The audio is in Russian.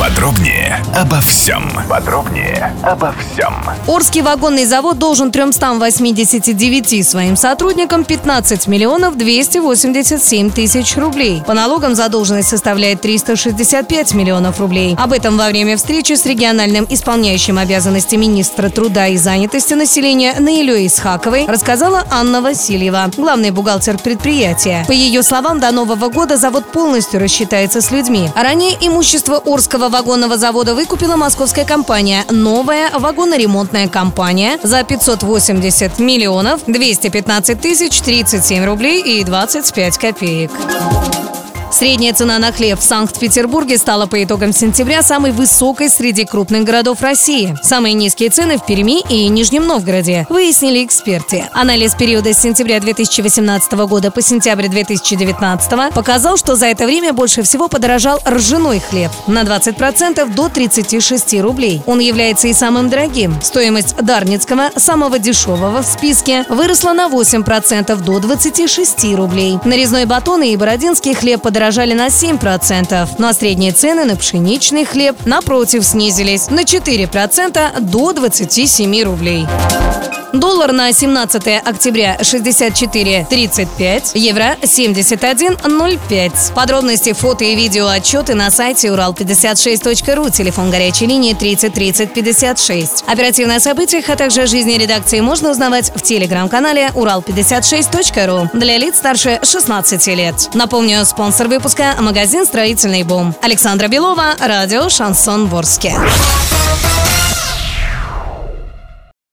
Подробнее обо всем. Подробнее обо всем. Орский вагонный завод должен 389 своим сотрудникам 15 миллионов 287 тысяч рублей. По налогам задолженность составляет 365 миллионов рублей. Об этом во время встречи с региональным исполняющим обязанности министра труда и занятости населения Наилей Исхаковой рассказала Анна Васильева, главный бухгалтер предприятия. По ее словам, до Нового года завод полностью рассчитается с людьми. А ранее имущество Орского вагонного завода выкупила московская компания «Новая вагоноремонтная компания» за 580 миллионов 215 тысяч 37 рублей и 25 копеек. Средняя цена на хлеб в Санкт-Петербурге стала по итогам сентября самой высокой среди крупных городов России. Самые низкие цены в Перми и Нижнем Новгороде, выяснили эксперты. Анализ периода с сентября 2018 года по сентябрь 2019 показал, что за это время больше всего подорожал ржаной хлеб на 20% до 36 рублей. Он является и самым дорогим. Стоимость Дарницкого, самого дешевого в списке, выросла на 8% до 26 рублей. Нарезной батон и бородинский хлеб подорожали подорожали на 7%, ну а средние цены на пшеничный хлеб, напротив, снизились на 4% до 27 рублей. Доллар на 17 октября 64.35, евро 71.05. Подробности, фото и видео отчеты на сайте урал56.ру, телефон горячей линии 30 30 56. Оперативно о событиях, а также о жизни редакции можно узнавать в телеграм-канале урал56.ру для лиц старше 16 лет. Напомню, спонсор выпуска – магазин «Строительный бум». Александра Белова, радио «Шансон Ворске».